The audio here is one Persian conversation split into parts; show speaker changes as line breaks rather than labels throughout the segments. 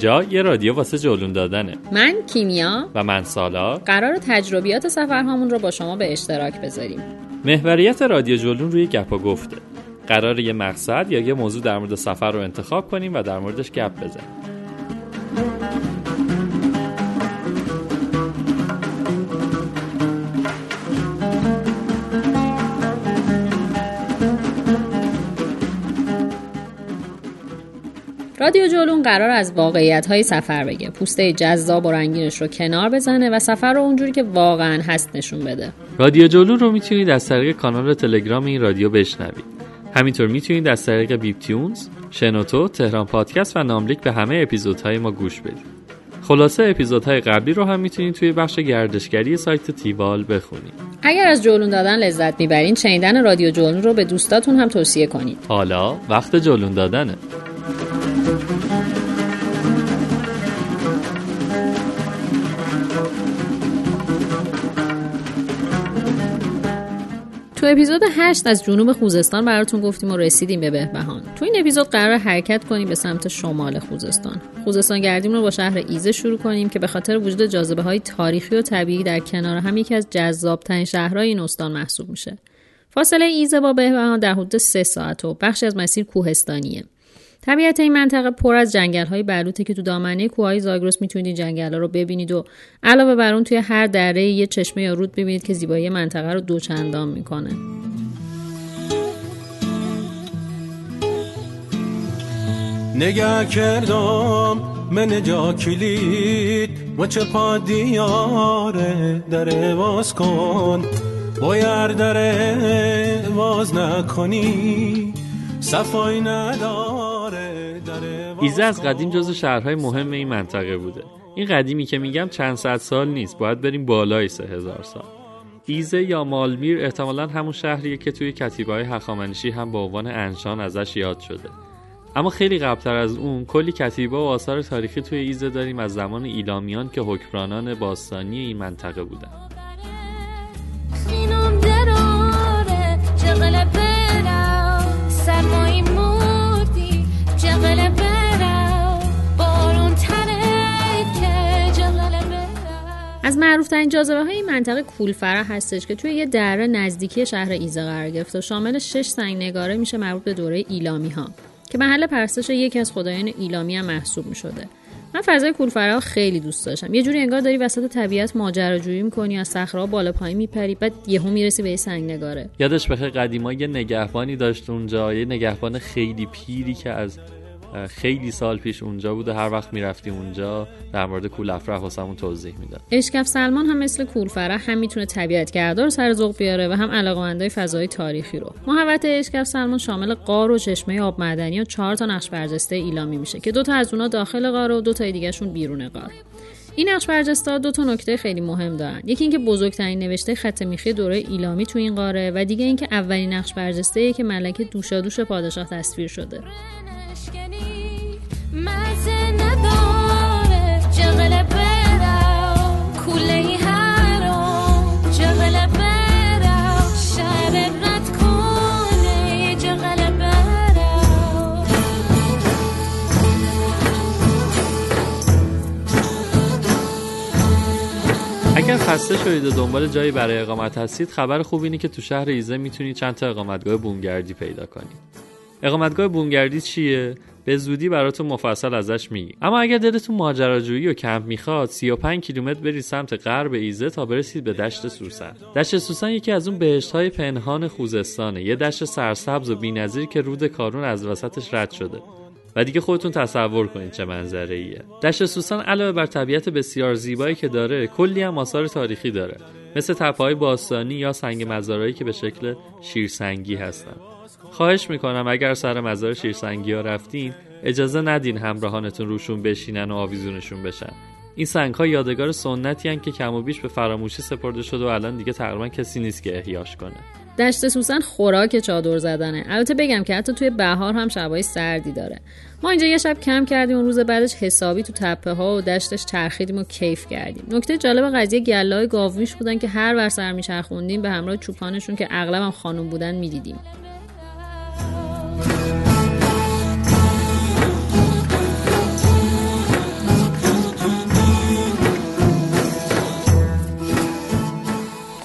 اینجا یه رادیو واسه جلون دادنه.
من کیمیا
و من سالا.
قرار تجربیات سفرهامون رو با شما به اشتراک بذاریم.
محوریت رادیو جلون روی گپ و گفته. قرار یه مقصد یا یه موضوع در مورد سفر رو انتخاب کنیم و در موردش گپ بزنیم.
رادیو جولون قرار از واقعیت های سفر بگه. پوسته جذاب و رنگینش رو کنار بزنه و سفر رو اونجوری که واقعا هست نشون بده.
رادیو جولون رو می‌تونید از طریق کانال تلگرام این رادیو بشنوید. همینطور می‌تونید از طریق بیپ تیونز، شنوتو، تهران پادکست و ناملیک به همه اپیزودهای ما گوش بدید. خلاصه اپیزودهای قبلی رو هم می‌تونید توی بخش گردشگری سایت تیوال بخونید.
اگر از جولون دادن لذت می‌برین شنیدن رادیو جولون رو به دوستاتون هم توصیه کنید.
حالا وقت جولون دادنه.
تو اپیزود 8 از جنوب خوزستان براتون گفتیم و رسیدیم به بهبهان. تو این اپیزود قرار حرکت کنیم به سمت شمال خوزستان. خوزستان گردیم رو با شهر ایزه شروع کنیم که به خاطر وجود جاذبه های تاریخی و طبیعی در کنار هم یکی از جذاب ترین شهرهای این استان محسوب میشه. فاصله ایزه با بهبهان در حدود 3 ساعت و بخشی از مسیر کوهستانیه. طبیعت این منطقه پر از جنگل های بلوطه که تو دامنه کوههای زاگرس می‌تونید این جنگل ها رو ببینید و علاوه بر اون توی هر دره یه چشمه یا رود ببینید که زیبایی منطقه رو دوچندان می‌کنه.
نگه کردم من جا کلید و چه پا دیاره در واز کن. باید در واز نکنی صفای نداره
ایزه از قدیم جز شهرهای مهم این منطقه بوده. این قدیمی که میگم چند صد سال نیست. باید بریم بالای سه هزار سال. ایزه یا مالمیر احتمالا همون شهریه که توی کتیبه های هخامنشی هم به عنوان انشان ازش یاد شده. اما خیلی قبلتر از اون کلی کتیبه و آثار تاریخی توی ایزه داریم از زمان ایلامیان که حکمرانان باستانی این منطقه بودن.
از معروفترین جاذبه های منطقه کولفره هستش که توی یه دره نزدیکی شهر ایزه قرار گرفته و شامل شش سنگ نگاره میشه مربوط به دوره ایلامی ها که محل پرستش یکی از خدایان ایلامی هم محسوب می شده. من فضای کولفره خیلی دوست داشتم یه جوری انگار داری وسط طبیعت ماجراجویی می‌کنی از صخره‌ها بالا پایین میپری بعد یهو می‌رسی به سنگ نگاره
یادش بخیر قدیما یه نگهبانی داشت اونجا یه نگهبان خیلی پیری که از خیلی سال پیش اونجا بوده هر وقت می‌رفتیم اونجا در مورد کول افرح واسمون توضیح می‌داد.
اشکف سلمان هم مثل کولفره هم می‌تونه طبیعت گردار سر ذوق بیاره و هم علاقمندای فضای تاریخی رو. محوطه اشکف سلمان شامل قار و چشمه آب معدنی و چهار تا نقش برجسته ایلامی میشه که دو تا از اونها داخل قار و دو تا دیگهشون بیرون قار این نقش برجسته دو تا نکته خیلی مهم دارن. یکی اینکه بزرگترین نوشته خط میخی دوره ایلامی تو این قاره و دیگه اینکه اولین نقش برجسته که ملکه دوشادوش پادشاه تصویر شده.
اگر خسته شدید و دنبال جایی برای اقامت هستید خبر خوب اینه که تو شهر ایزه می‌تونید چند تا اقامتگاه بومگردی پیدا کنید. اقامتگاه بومگردی چیه؟ به زودی براتون مفصل ازش میگی اما اگر دلتون ماجراجویی و کمپ می‌خواد 35 کیلومتر برید سمت غرب ایزه تا برسید به دشت سوسن. دشت سوسن یکی از اون بهشت های پنهان خوزستانه. یه دشت سرسبز و بی‌نظیر که رود کارون از وسطش رد شده. و دیگه خودتون تصور کنید چه منظره ایه دشت سوسن علاوه بر طبیعت بسیار زیبایی که داره کلی هم آثار تاریخی داره. مثل تپه‌های باستانی یا سنگ مزارایی که به شکل شیرسنگی هستن. خواهش می‌کنم اگر سر مزار شیرسنگی ها رفتین اجازه ندین همراهانتون روشون بشینن و آویزونشون بشن. این سنگ ها یادگار سنتی هن که کم و بیش به فراموشی سپرده شده و الان دیگه تقریبا کسی نیست که احیاش کنه.
دشت سوسن خوراک چادر زدنه. البته بگم که حتی توی بهار هم شبای سردی داره. ما اینجا یه شب کم کردیم و روز بعدش حسابی تو تپه ها و دشتش چرخیدیم و کیف کردیم. نکته جالب قضیه گلای گاومیش بودن که هر ور سر میچرخوندیم به همراه چوپانشون که اغلبم خانم بودن می‌دیدیم.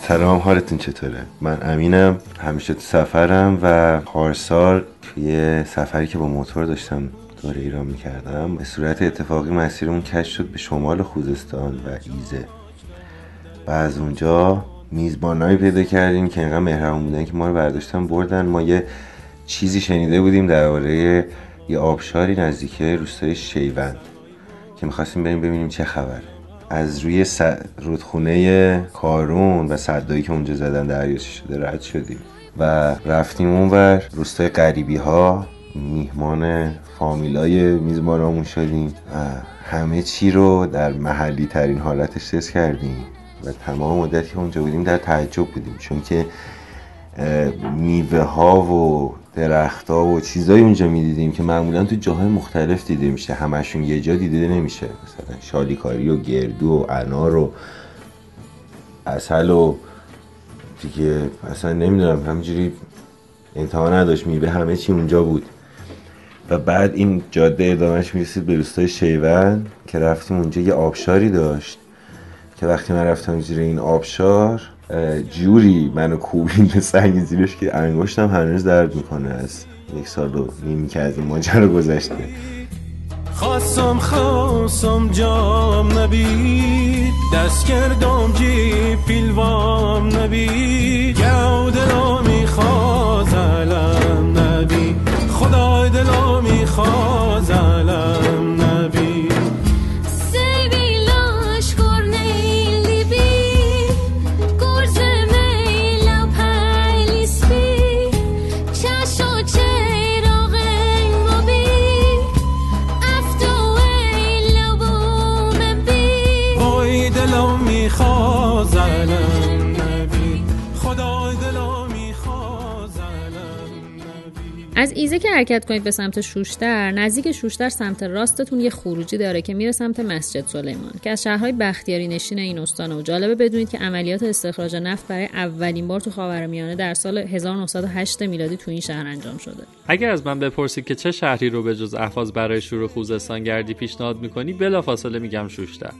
سلام حالتون چطوره؟ من امینم همیشه تو سفرم و پارسال توی سفری که با موتور داشتم دور ایران می‌کردم به صورت اتفاقی مسیرمون کش شد به شمال خوزستان و ایزه. و از اونجا میزبانهایی پیدا کردیم که اینقدر مهربون بودن که ما رو برداشتن بردن. ما یه چیزی شنیده بودیم درباره یه آبشاری نزدیک روستای شیوند که می‌خواستیم بریم ببینیم چه خبره. از روی رودخونه کارون و صدایی که اونجا زدن دریاچه شده رد شدیم. و رفتیم اونور روستای غریبی ها میهمان فامیلای میزبانامون شدیم و همه چی رو در محلی ترین حالتش تست کردیم. و تمام مدتی که اونجا بودیم در تعجب بودیم چون که میوه ها و درخت ها و چیزایی اونجا می‌دیدیم که معمولا تو جاهای مختلف دیده میشه. همشون یه جا دیده نمیشه. مثلا شالیکاری و گردو و انار و اصل و دیگه اصلا نمی‌دونم همینجوری انتها نداشت. میوه همه چی اونجا بود. و بعد این جاده ادامهش می‌رسید به روستای شیون که رفتیم اونجا یه آبشاری داشت. که وقتی من رفتم زیر این آبشار جوری منو کوبین به سنگ زیرش که انگشتم هنوز درد می‌کنه. از یک سال و نیمی که از این ماجرا گذشته.
خواستم خواستم جام نبید. دست کردم جی
ایزه که حرکت کنید به سمت شوشتر نزدیک شوشتر سمت راستتون یه خروجی داره که میره سمت مسجد سلیمان که از شهرهای بختیاری نشین این استانه و جالبه بدونید که عملیات استخراج نفت برای اولین بار تو خاورمیانه در سال 1908 میلادی تو این شهر انجام شده.
اگر از من بپرسید که چه شهری رو به جز احواز برای شروع خوزستان گردی پیشنهاد می‌کنی بلافاصله میگم شوشتر.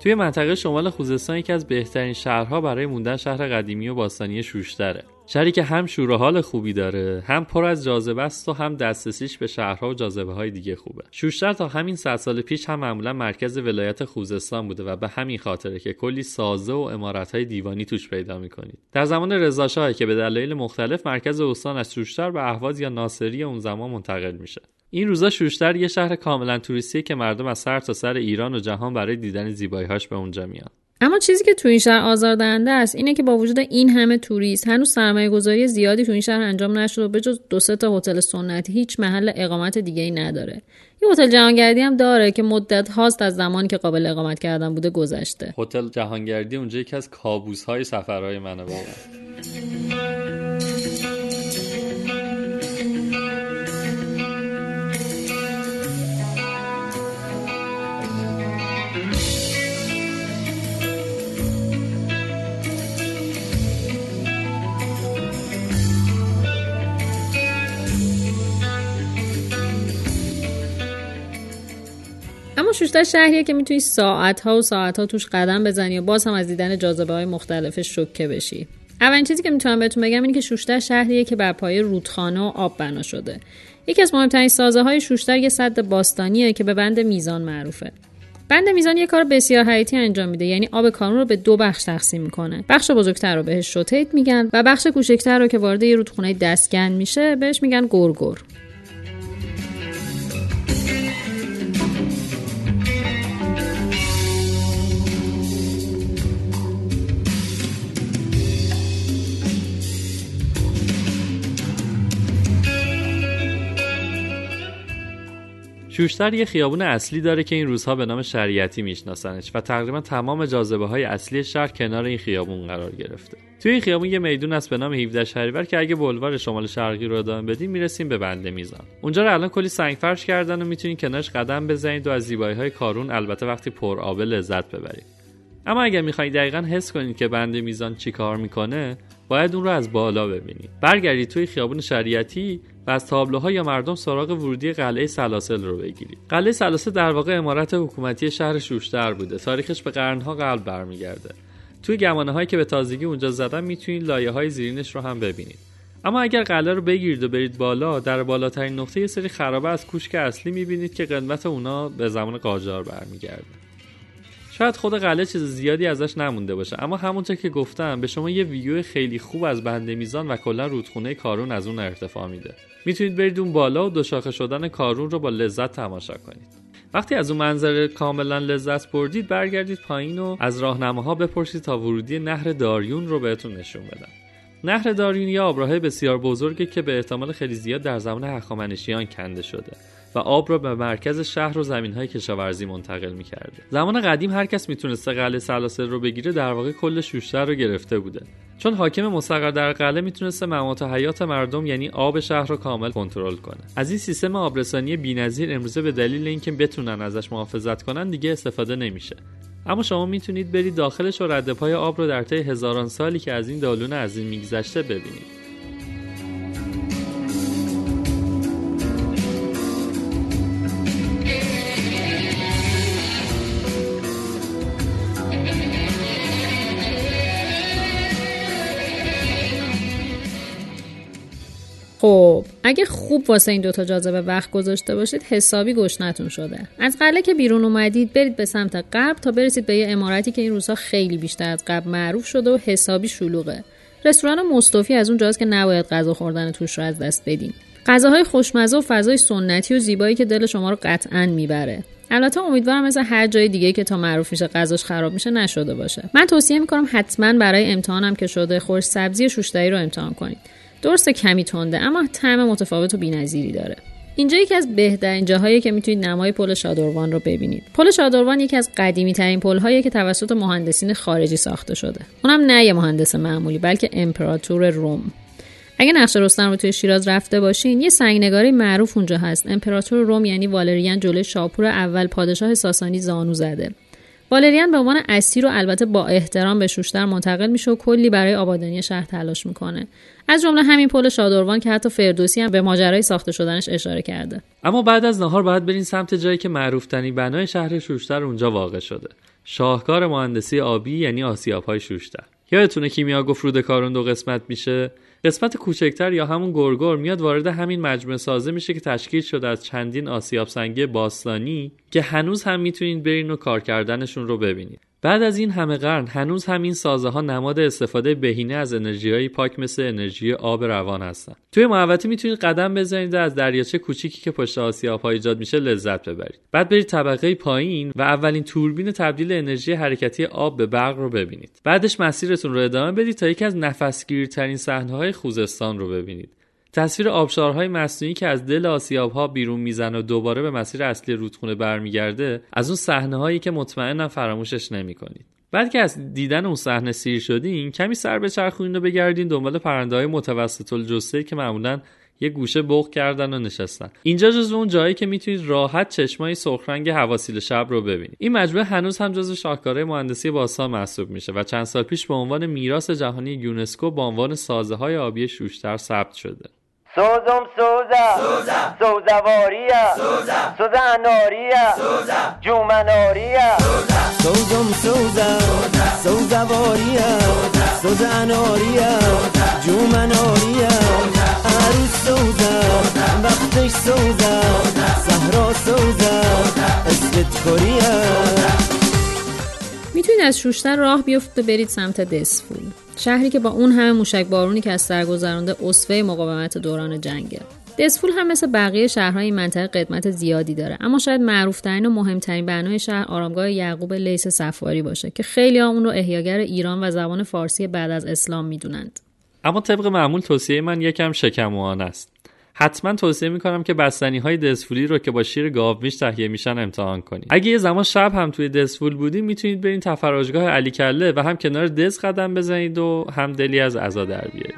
توی منطقه شمال خوزستان یکی از بهترین شهرها برای موندن شهر قدیمی و باستانی شوشتره. شهری که هم شور حال خوبی داره هم پر از جاذبه است و هم دسترسیش به شهرها و جاذبه های دیگه خوبه. شوشتر تا همین صد سال پیش هم معمولا مرکز ولایت خوزستان بوده و به همین خاطره که کلی سازه و امارت های دیوانی توش پیدا می‌کنید. در زمان رضا که به دلایل مختلف مرکز استان از شوشتر به اهواز یا ناصری اون زمان منتقل میشه. این روزا شوشتر یه شهر کاملا توریستیه که مردم از سر تا سر ایران و جهان برای دیدن زیبایی‌هاش به اونجا میان.
اما چیزی که تو این شهر آزاردهنده است اینه که با وجود این همه توریست هنوز سرمایه گذاری زیادی تو این شهر انجام نشده و به جز دو سه تا هتل سنتی هیچ محل اقامت دیگه ای نداره. یه هتل جهانگردی هم داره که مدت هاست از زمانی که قابل اقامت کردن بوده گذشته.
هتل جهانگردی اونجا یکی از کابوس های سفرهای منه
اما شوشتر شهریه که می‌تونی ساعت ها و ساعت ها توش قدم بزنی و باز هم از دیدن جاذبه های مختلفش شوکه بشی. اولین چیزی که می‌تونم بهتون بگم اینه که شوشتر شهریه که بر پایه رودخانه و آب بنا شده. یکی از مهمترین سازه های شوشتر یه صد باستانیه که به بند میزان معروفه. بند میزان یه کار بسیار حیاتی انجام میده یعنی آب کانون رو به دو بخش تقسیم می‌کنه. بخش بزرگتر رو بهش شوتیت میگن و بخش کوچکتر رو که وارد یه رودخونه دستگند میشه بهش میگن گرگر.
شوشتر یه خیابون اصلی داره که این روزها به نام شریعتی میشناسنش و تقریبا تمام جاذبه های اصلی شهر کنار این خیابون قرار گرفته. توی این خیابون یه میدون است به نام 17 شهریور که اگه بلوار شمال شرقی رو ادامه بدیم می‌رسیم به بنده میزان. اونجا رو الان کلی سنگ فرش کردن و می‌تونید کنارش قدم بزنید و از زیبایی های کارون البته وقتی پر آب لذت ببرید. اما اگر می‌خواید دقیقا حس کنید که بنده میزان چی کار می‌کنه باید اون رو از بالا ببینید. برگردید توی خیابون شریعتی و از تابلوها یا مردم سراغ ورودی قلعه سلاسل رو بگیرید. قلعه سلاسل در واقع امارت حکومتی شهر شوشتر بوده. تاریخش به قرنها قبل برمیگرده. توی گمانه هایی که به تازگی اونجا زدم می‌تونید لایه های زیرینش رو هم ببینید. اما اگر قله رو بگیرید و برید بالا در بالاترین نقطه یه سری خرابه از کوشک اصلی می‌بینید که قدمت اونا به زمان قاجار برمیگرده. شاید خود قلعه چیز زیادی ازش نمونده باشه. اما همونطور که گفتم به شما یه ویو خیلی خوب از بند میزان و کلا رودخونه کارون از اون ارتفاع میده. می‌تونید برید اون بالا و دو شاخه شدن کارون رو با لذت تماشا کنید. وقتی از اون منظره کاملا لذت بردید برگردید پایین و از راهنماها بپرسید تا ورودی نهر داریون رو بهتون نشون بدن. نهر داریون یا آبراه بسیار بزرگه که به احتمال خیلی زیاد در زمان هخامنشیان کنده شده. و آب را به مرکز شهر و زمین های کشاورزی منتقل می‌کرده. زمان قدیم هر کس می‌تونسته قلعه سلاسل رو بگیره در واقع کل شوشتر رو گرفته بوده. چون حاکم مستقر در قلعه می‌تونسته ممات حیات مردم یعنی آب شهر رو کامل کنترل کنه. از این سیستم آبرسانی بی‌نظیر امروزه به دلیل اینکه بتونن ازش محافظت کنن دیگه استفاده نمیشه. اما شما می‌تونید برید داخلش و رد پای آب رو در طی هزاران سالی که از این دالون عظیم میگذشته ببینید.
خب اگه خوب واسه این دوتا جاذبه وقت گذاشته باشید حسابی گشنتون شده. از قله که بیرون اومدید برید به سمت غرب تا برسید به یه امارتی که این روزها خیلی بیشتر از قبل معروف شده و حسابی شلوغه. رستوران مستوفی از اون جاست که نباید غذا خوردن توش رو از دست بدین. غذاهای خوشمزه و فضای سنتی و زیبایی که دل شما رو قطعا می‌بره. البته امیدوارم مثل هر جای دیگه که تا معروف میشه غذاش خراب میشه نشده باشه. من توصیه می‌کنم حتما برای امتحانم که شده خوش سبزی شوشتری رو امتحان کنید. درست کمی تنده اما طعم متفاوت و بی‌نظیری داره. اینجا یکی از بهترین جاهایی که می‌تونید نمای پل شادروان رو ببینید. پل شادروان یکی از قدیمی ترین پل که توسط مهندسین خارجی ساخته شده. اونم نه یه مهندس معمولی بلکه امپراتور روم. اگه نقش رستم رو توی شیراز رفته باشین یه سنگنگاری معروف اونجا هست. امپراتور روم یعنی والریان جلوی شاپور اول پادشاه ساسانی زانو زده. والریان به عنوان اسیر و البته با احترام به شوشتر منتقل میشه و کلی برای آبادانی شهر تلاش می‌کنه. از جمله همین پل شادروان که حتی فردوسی هم به ماجرای ساخته شدنش اشاره کرده.
اما بعد از نهار باید برین سمت جایی که معروفتنی بنای شهر شوشتر اونجا واقع شده. شاهکار مهندسی آبی یعنی آسیاب های شوشتر. یادتونه کیمیا گفت رود کارون دو قسمت میشه؟ قسمت کوچکتر یا همون گرگر میاد وارد همین مجموعه سازه میشه که تشکیل شده از چندین آسیاب سنگی باستانی که هنوز هم می‌تونید برین و کار کردنشون رو ببینید. بعد از این همه قرن هنوز همین سازه ها نماد استفاده بهینه از انرژی های پاک مثل انرژی آب روان هستن توی محوطه می‌تونید قدم بزنید و از دریاچه کوچیکی که پشت آسیاب ها ایجاد میشه لذت ببرید. بعد برید طبقه پایین و اولین توربین تبدیل انرژی حرکتی آب به برق رو ببینید. بعدش مسیرتون رو ادامه بدید تا یکی از نفسگیرترین صحنه های خوزستان رو ببینید. تصویر آبشارهای مصنوعی که از دل آسیابها بیرون می‌زنه و دوباره به مسیر اصلی رودخونه برمیگرده از اون صحنه هایی که مطمئنا فراموشش نمی‌کنید. بعد که از دیدن اون صحنه سیر شدین کمی سر به چرخونین و بگردین دنبال پرنده های متوسط الجثه که معمولا یه گوشه بغ کردن و نشستن. اینجا جزو اون جایی که می‌تونید راحت چشمای سرخ رنگ حواسیل شب رو ببینید. این مجموعه هنوز هم جزو شاهکارهای مهندسی باستان محسوب میشه و چند سال پیش به عنوان میراث جهانی یونسکو به عنوان سازه های آبی شوشتر ثبت شده.
سوزم سوزا. سوزا. سوزواریا. سوزا. سوزا. اناریا سوزا. جومناریا سوزم سوزا. سوزواریا. سوزا. اناریا جومناریا عروس سوزا. وقتش سوزا. صحرا سوزا. اسمت کوریا
می‌تونید از شوشتر راه بیفته برید سمت دسفول شهری که با اون همه موشک بارونی که از سر گذرانده اصفه مقاومت دوران جنگه دسفول هم مثل بقیه شهرهای این منطقه قدمت زیادی داره اما شاید معروفترین و مهمترین بنای شهر آرامگاه یعقوب لیس سفاری باشه که خیلی اون رو احیاگر ایران و زبان فارسی بعد از اسلام می‌دونند.
اما طبق معمول توصیه من یکم شکموان است. حتما توصیه می‌کنم که بستنی های دسفولی رو که با شیر گاو میش تهیه میشن امتحان کنید. اگه یه زمان شب هم توی دسفول بودیم می‌تونید برین تفراجگاه علی کله و هم کنار دس قدم بزنید و هم دلی از عزا در بیارید.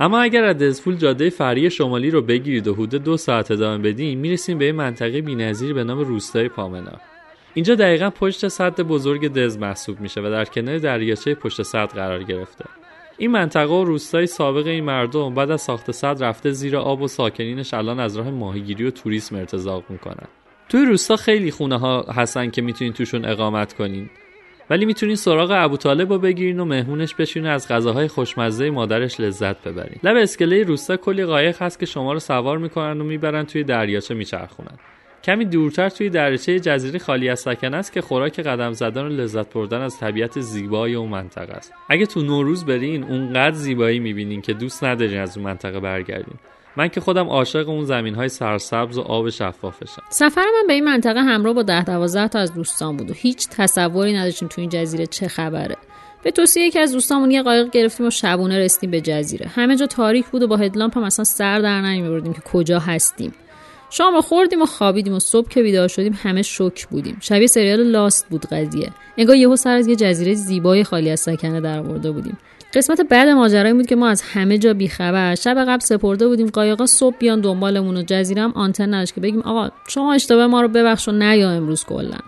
اما اگر از دزفول جاده فری شمالی رو بگیرید و حدود دو ساعت ادامه بدین می‌رسیم به یه منطقه بینظیر به نام روستای پامنا اینجا دقیقا پشت سد بزرگ دز محسوب میشه و در کنار دریاچه پشت سد قرار گرفته. این منطقه و روستای سابق این مردم بعد از ساخت سد رفته زیر آب و ساکنینش الان از راه ماهیگیری و توریسم ارتزاق می‌کنن. توی روستا خیلی خونه ها هستن که می‌تونین توشون اقامت کنین. ولی می‌تونین سراغ ابو طالب رو بگیرین و مهمونش بشین و از غذاهای خوشمزه مادرش لذت ببرین. لب اسکله روستا کلی قایق هست که شما رو سوار می‌کنن و می‌برن توی دریاچه میچرخونن. کمی دورتر توی دریاچه جزیره خالی از سکنه است که خوراک قدم زدن و لذت بردن از طبیعت زیبای اون منطقه است. اگه تو نوروز برین اونقدر زیبایی می‌بینین که دوست ندارین از اون منطقه برگردین. من که خودم عاشق اون زمین های سرسبز و آب شفافشم.
سفر من به این منطقه همراه با ده دوازده تا از دوستان بود و هیچ تصوری نداشتیم تو این جزیره چه خبره. به توصیه یکی از دوستامون یه قایق گرفتیم و شبونه رسیدیم به جزیره. همه جا تاریک بود و با هدلامپ هم اصلا سر در نمیبردیم که کجا هستیم. شام رو خوردیم و خوابیدیم و صبح که بیدار شدیم همه شوک بودیم. شبیه سریال لاست بود قضیه. انگار یهو سر از یه جزیره زیبای خالی از سکنه در آورده بودیم. قسمت بعد ماجرایی بود که ما از همه جا بیخبر. شب قبل سپرده بودیم قایقا صبح بیان دنبالمون و جزیره هم آنتن نداشت که بگیم آقا شما اشتباه ما رو ببخش و نیا امروز کلا.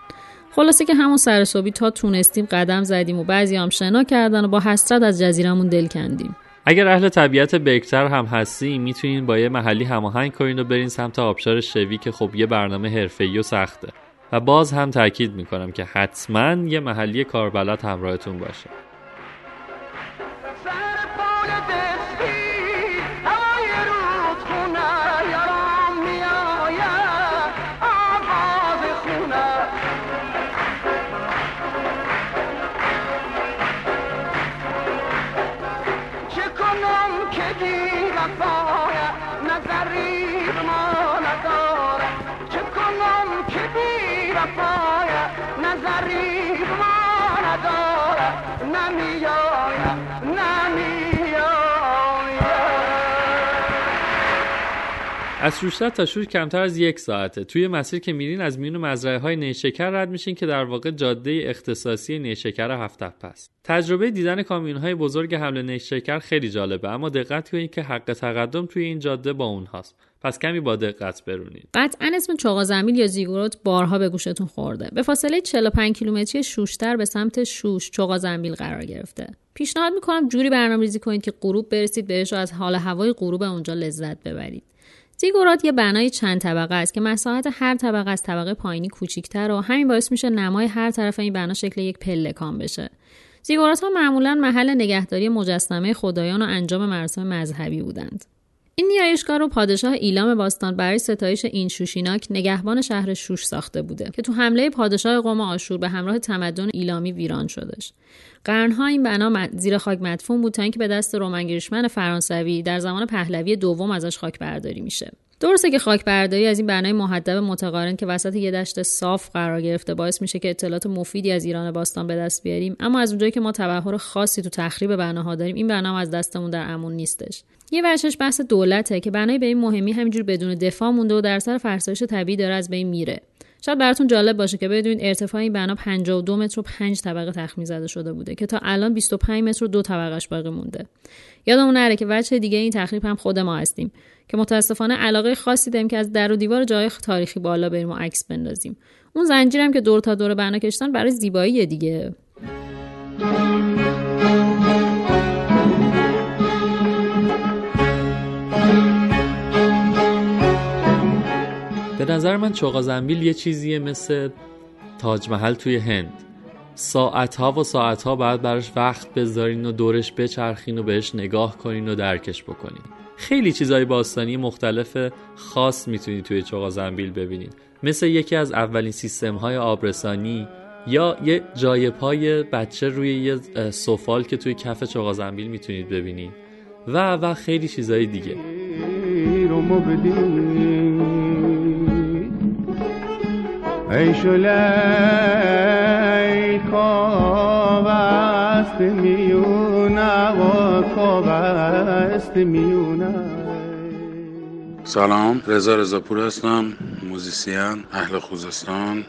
خلاصه که همون سر صبحی تا تونستیم قدم زدیم و بعضی هم شنا کردن و با حسرت از جزیرمون دل کندیم.
اگر اهل طبیعت بکتر هم هستی می‌تونین با یه محلی هماهنگ کنین و برین سمت آبشار شوی که خب یه برنامه حرفه‌ای و سخته. و باز هم تاکید می‌کنم که حتما یه محلی کاربلد همراهتون باشه. از شوشتر تا شور کمتر از یک ساعته. توی مسیر که میرین از میون مزرعه های نیشکر رد میشین که در واقع جاده اختصاصی نیشکر هفت است. تجربه دیدن کامیون های بزرگ حمل نیشکر خیلی جالبه اما دقت کنید که حق تقدم توی این جاده با اونهاست. پس کمی با دقت برونید.
قطعا اسم چاقازمیل یا زیگوروت بارها به گوشتون خورده. به فاصله 45 کیلومتری شوشتر به سمت شوش چاقازمیل قرار گرفته. پیشنهاد می‌کنم جوری برنامه‌ریزی کنید که غروب برسید بهش و از حال هوای غروب اونجا لذت ببرید. زیگورات یه بنای چند طبقه است که مساحت هر طبقه از طبقه پایینی کوچیک‌تر و همین باعث میشه نمای هر طرف این بنا شکل یک پلکان بشه. زیگورات ها معمولا محل نگهداری مجسمه خدایان و انجام مراسم مذهبی بودند. این نیایشگاه رو پادشاه ایلام باستان برای ستایش این شوشیناک نگهبان شهر شوش ساخته بوده که تو حمله پادشاه قوم آشور به همراه تمدن ایلامی ویران شدش. قرنها این بنا زیر خاک مدفون بود تا اینکه به دست رومنگریشمن فرانسوی در زمان پهلوی دوم ازش خاک برداری میشه. درسته که خاک برداری از این بنای محدب متقارن که وسط یه دشت صاف قرار گرفته باعث میشه که اطلاعات مفیدی از ایران باستان به دست بیاریم اما از اونجایی که ما تبحر خاصی تو تخریب بناها داریم این بنا از دستمون در امون نیستش. یه ورشش بحث دولته که بنای به این مهمی همینجور بدون دفاع مونده و در سر فرسایش طبیعی داره از بین میره. شاید براتون جالب باشه که بدونید ارتفاع این بنا 52 متر و 5 طبقه تخمین زده شده بوده که تا الان 25 متر و دو طبقهش باقی مونده. یادمون نره که وجه دیگه این تخریب هم خود ما هستیم که متاسفانه علاقه خاصی داریم که از در و دیوار جای تاریخی بالا بریم و عکس بندازیم. اون زنجیرم که دور تا دور بنا کشتن برای زیبایی دیگه.
به نظر من چوغا زنبیل یه چیزیه مثل تاج محل توی هند. ساعت ها و ساعت ها بعد براش وقت بذارین و دورش بچرخین و بهش نگاه کنین و درکش بکنین. خیلی چیزای باستانی مختلف خاص می‌تونید توی چوغا زنبیل ببینید مثل یکی از اولین سیستم های آبرسانی یا یه جای پای بچه روی یه سفال که توی کف چوغا زنبیل می‌تونید ببینید و و خیلی چیزای دیگه.
ای شلی خواب است میونه و خواب است میونه
سلام رضا رضاپور هستم موزیسین اهل خوزستان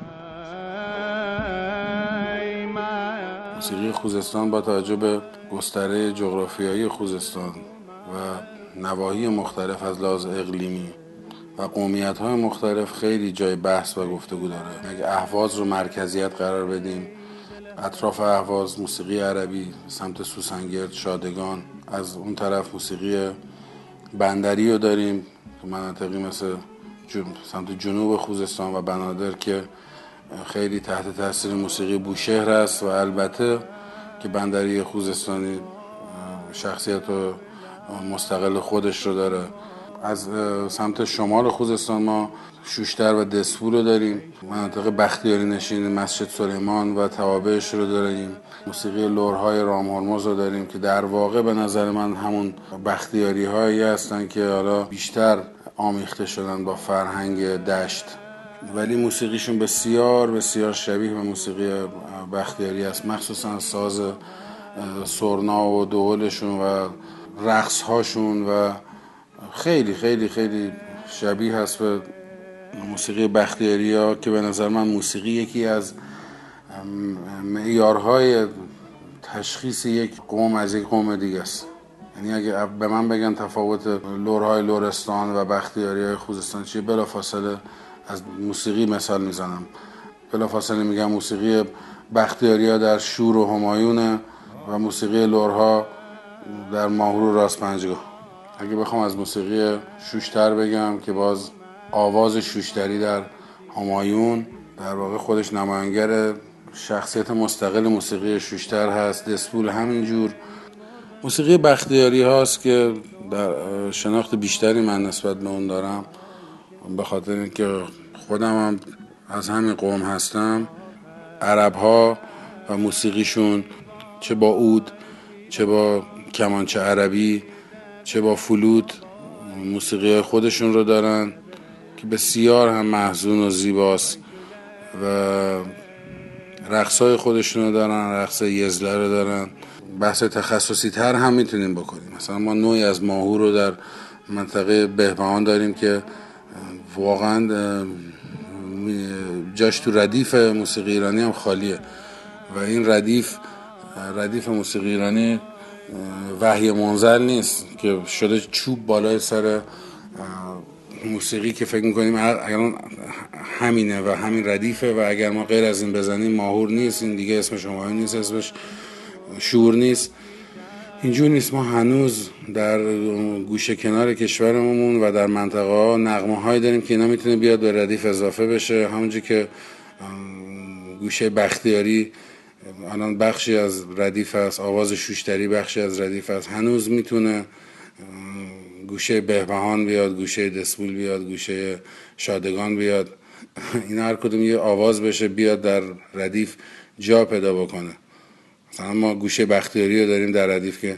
موسیقی خوزستان با توجه به گستره جغرافیایی خوزستان و نواحی مختلف از لحاظ اقلیمی و قومیت های مختلف خیلی جای بحث و گفتگو داره. اگه اهواز رو مرکزیت قرار بدیم اطراف اهواز موسیقی عربی سمت سوسنگرد شادگان از اون طرف موسیقی بندری رو داریم تو مناطقی مثل جن... سمت جنوب خوزستان و بنادر که خیلی تحت تاثیر موسیقی بوشهر است و البته که بندری خوزستانی شخصیت و مستقل خودش رو داره. از سمت شمال خوزستان ما شوشتر و دسفول رو داریم. مناطق بختیاری نشین مسجد سلیمان و توابعش رو داریم. موسیقی لورهای رام هرمز رو داریم که در واقع به نظر من همون بختیاری هایی هستن که حالا بیشتر آمیخته شدن با فرهنگ دشت. ولی موسیقیشون بسیار بسیار شبیه به موسیقی بختیاری است. مخصوصا ساز سرنا و دولشون و رقص هاشون و خیلی خیلی خیلی شبیه هست به موسیقی بختیاری ها که به نظر من موسیقی یکی از معیارهای تشخیص یک قوم از یک قوم دیگه است. یعنی اگه به من بگن تفاوت لورهای لورستان و بختیاری های خوزستان چیه بلا فاصله از موسیقی مثال می‌زنم. بلا فاصله میگم موسیقی بختیاری ها در شور و همایونه و موسیقی لورها در ماهور راست پنجگاه اگه بخوام از موسیقی شوشتر بگم که باز آواز شوشتری در همایون در واقع خودش نماینگر شخصیت مستقل موسیقی شوشتر هست دسپول همینجور. موسیقی بختیاری هاست که در شناخت بیشتری من نسبت به اون دارم. به خاطر اینکه خودم هم از همین قوم هستم. عرب ها و موسیقیشون چه با اود چه با کمانچه عربی چه با فلوت موسیقی خودشون رو دارن که بسیار هم محزون و زیباست و رقص های خودشون رو دارن رقص یزله رو دارن. بحث تخصصی تر هم می‌تونیم بکنیم. مثلا ما نوعی از ماهور رو در منطقه بهبهان داریم که واقعا جاش تو ردیف موسیقی ایرانی هم خالیه. و این ردیف ردیف موسیقی ایرانی وحی منزل نیست که شده چوب بالای سر موسیقی که فکر می‌کنیم اگر همینه و همین ردیفه و اگر ما غیر از این بزنیم ماهور نیست این دیگه اسم شما نیست اسمش شور نیست. اینجور نیست. ما هنوز در گوشه کنار کشورمون و در منطقه ها نغمه هایی داریم که اینا می‌تونه بیاد به ردیف اضافه بشه. همونجور که گوشه بختیاری الان بخشی از ردیف است آواز شوشتری بخشی از ردیف است هنوز می‌تونه گوشه بهبهان بیاد گوشه دسبول بیاد گوشه شادگان بیاد این هر کدوم یه آواز بشه بیاد در ردیف جا پیدا بکنه مثلا ما گوشه بختیاری رو داریم در ردیف که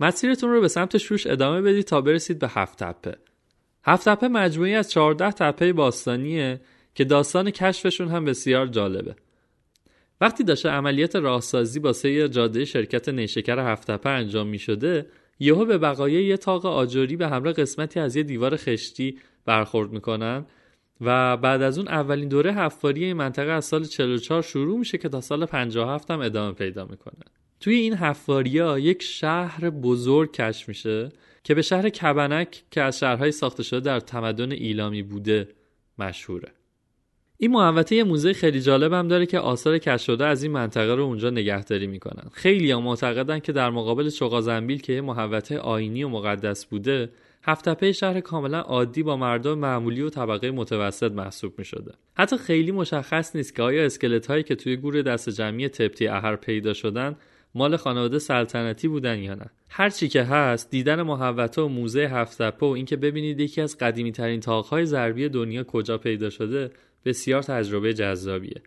مسیرتون رو به سمت شوش ادامه بدید تا برسید به هفت تپه. هفت تپه مجموعی از 14 تپه باستانیه که داستان کشفشون هم بسیار جالبه. وقتی داشته عملیات راهسازی با سه جاده شرکت نیشکر هفت تپه انجام می شده یهو به بقایای یه تاق آجوری به همراه قسمتی از یه دیوار خشتی برخورد می‌کنن و بعد از اون اولین دوره حفاری این منطقه از سال 44 شروع میشه که تا سال 57 هم ادامه پیدا می‌کنه. توی این حفاریا یک شهر بزرگ کشف میشه که به شهر کبنک که از شهرهای ساخته شده در تمدن ایلامی بوده مشهوره این محوطه یه موزه خیلی جالب هم داره که آثار کشف شده از این منطقه رو اونجا نگهداری می‌کنن خیلی هم معتقدن که در مقابل چوغازنبیل که یه محوطه آینی و مقدس بوده هفتپه شهر کاملا عادی با مردم معمولی و طبقه متوسط محسوب می شده. حتی خیلی مشخص نیست که آیا اسکلت هایی که توی گور دست جمعی تپتی اهر پیدا شدن مال خانواده سلطنتی بودن یا نه. هر چی که هست دیدن محوطه و موزه هفت و اینکه ببینید یکی از قدیمی ترین تاقهای ضربی دنیا کجا پیدا شده بسیار تجربه جذابیه.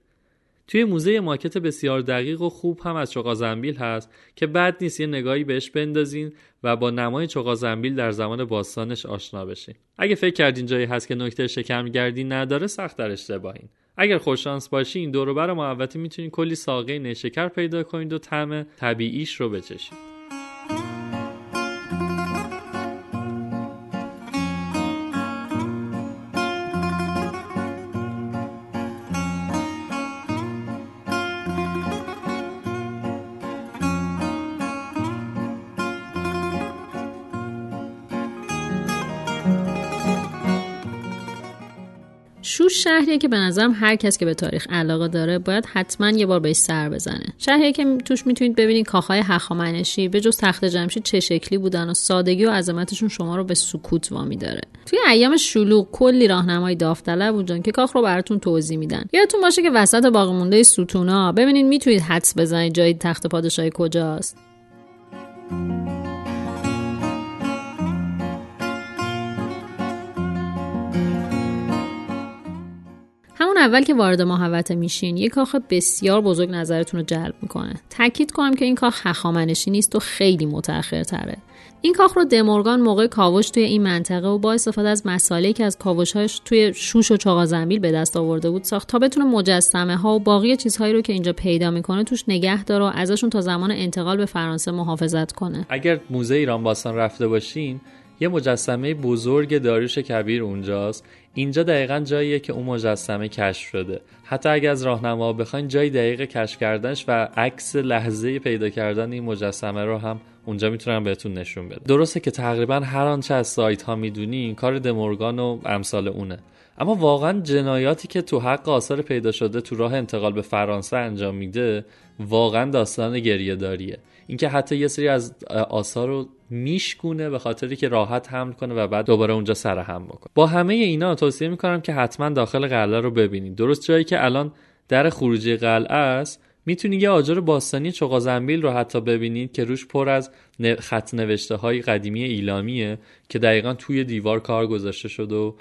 توی موزه ماکت بسیار دقیق و خوب هم از چقا زنبیل هست که بد نیست یه نگاهی بهش بندازین و با نمای چقا زنبیل در زمان باستانش آشنا بشین. اگه فکر کردین جایی هست که نکته شکمگردی نداره سخت در اشتباهین. اگر خوششانس باشین دور و بر محوطه می‌تونین کلی ساقه نیشکر پیدا کنید و طعم طبیعیش رو بچشید.
شوش شهریه که به نظرم هر کس که به تاریخ علاقه داره باید حتما یه بار بهش سر بزنه. شهریه که توش می‌تونید ببینید کاخهای هخامنشی به جز تخت جمشید چه شکلی بودن و سادگی و عظمتشون شما رو به سکوت وامی داره. توی ایام شلوغ کلی راهنمای داوطلب بودن که کاخ رو براتون توضیح میدن. یادتون باشه که وسط باقی مونده ستونا ببینید می‌تونید حدس بزنید جای تخت پادشاهی کجاست. اول که وارد محوطه میشین یه کاخ بسیار بزرگ نظرتون رو جلب می‌کنه. تاکید کنم که این کاخ هخامنشی نیست و خیلی متأخر تره این کاخ رو دمورگان موقع کاوش توی این منطقه و با استفاده از مسائلی که از کاوشهاش توی شوش و چاقا زنبیل به دست آورده بود ساخت تا بتونه مجسمه ها و باقی چیزهایی رو که اینجا پیدا می‌کنه توش نگه داره و ازشون تا زمان انتقال به فرانسه محافظت کنه.
اگر موزه ایران باستان رفته باشین یه مجسمه بزرگ داریوش کبیر اونجاست اینجا دقیقا جاییه که اون مجسمه کشف شده. حتی اگر از راهنما بخواین جای دقیق کشف کردنش و عکس لحظه پیدا کردن این مجسمه رو هم اونجا می‌تونم بهتون نشون بده درسته که تقریبا هر آنچه از سایت ها می‌دونین کار دمورگان و امثال اونه. اما واقعا جنایاتی که تو حق آثار پیدا شده تو راه انتقال به فرانسه انجام میده واقعا داستان گریه داریه اینکه حتی یه سری از آثار رو میشکونه به خاطری که راحت حمل کنه و بعد دوباره اونجا سر هم بکنه. با همه اینا توصیه می‌کنم که حتما داخل قلعه رو ببینید. درست جایی که الان در خروجی قلعه است می‌تونید یه آجر باستانی چقا زنبیل رو حتی ببینید که روش پر از خط نوشته های قدیمی ایلامیه که دقیقا توی دیوار کار گذاشته شده و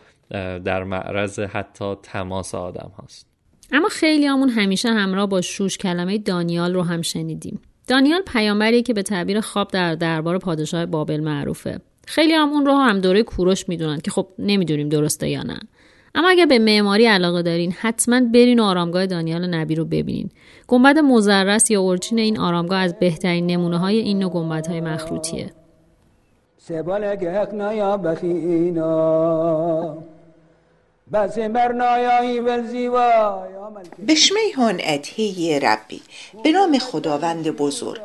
در معرض حتی تماس آدم هاست.
اما خیلی همون همیشه همراه با شوش کلمه دانیال رو هم شنیدیم. دانیال پیامبری که به تعبیر خواب در دربار پادشاه بابل معروفه. خیلی هم اون رو هم دوره کوروش می‌دونن که خب نمی‌دونیم درسته یا نه. اما اگر به معماری علاقه دارین حتما برین آرامگاه دانیال نبی رو ببینین. گنبد مزرس یا اورچین این آرامگاه از بهترین نمونه های این نوع گنبد های مخروطیه
بشمیهان ادهی ربی به نام خداوند بزرگ.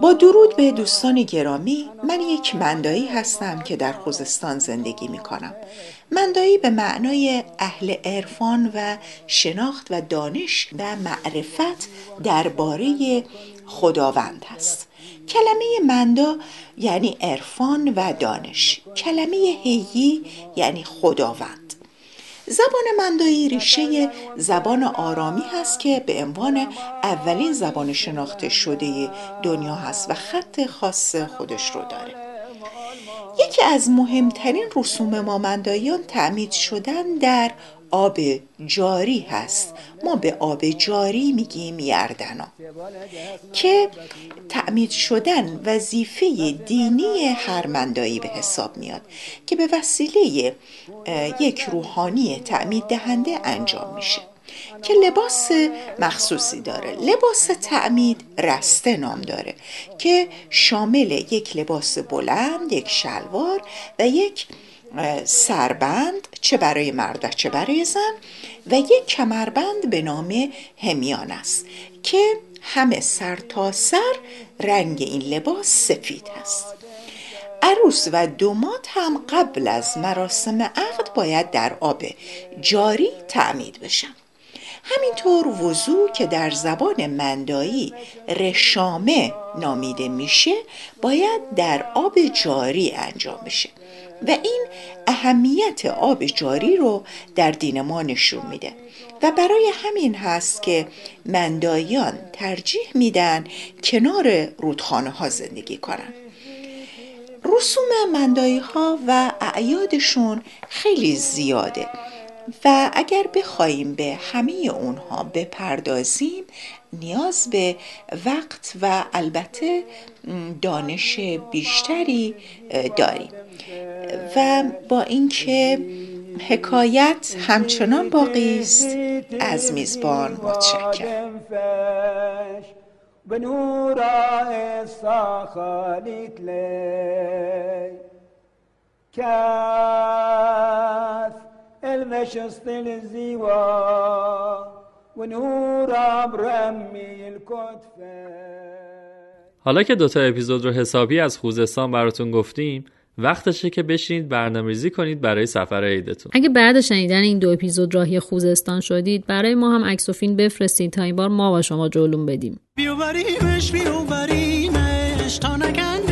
با درود به دوستان گرامی من یک مندایی هستم که در خوزستان زندگی می کنم مندایی به معنای اهل عرفان و شناخت و دانش و معرفت درباره خداوند هست. کلمه مندا یعنی عرفان و دانش. کلمه هیی یعنی خداوند. زبان مندایی ریشه زبان آرامی هست که به عنوان اولین زبان شناخته شده دنیا هست و خط خاص خودش رو داره. یکی از مهمترین رسوم مامندایان تعمید شدن در آب جاری هست. ما به آب جاری میگیم یردنا که تعمید شدن وظیفه دینی هر مندایی به حساب میاد که به وسیله یک روحانی تعمید دهنده انجام میشه که لباس مخصوصی داره. لباس تعمید رسته نام داره که شامل یک لباس بلند یک شلوار و یک سربند چه برای مرد چه برای زن و یک کمربند به نام همیان است که همه سر تا سر رنگ این لباس سفید هست عروس و دومات هم قبل از مراسم عقد باید در آب جاری تعمید بشن. همینطور وضوع که در زبان مندایی رشامه نامیده میشه باید در آب جاری انجام بشه. و این اهمیت آب جاری رو در دین ما نشون میده. و برای همین هست که مندایان ترجیح میدن کنار رودخانه ها زندگی کنن. رسوم مندایی ها و اعیادشون خیلی زیاده. و اگر بخواهیم به همه اونها بپردازیم نیاز به وقت و البته دانش بیشتری داریم. و با اینکه حکایت همچنان باقی است از میزبان متشکرم.
المشست
حالا که دوتا اپیزود رو حسابی از خوزستان براتون گفتیم وقتشه که بشینید برنامه‌ریزی کنید برای سفر عیدتون.
اگه بعد شنیدن این دو اپیزود راهی خوزستان شدید برای ما هم عکس و فیلم بفرستید تا این بار ما با شما جلوم بدیم.
بیوبریمش بیوبریمش تا نکندن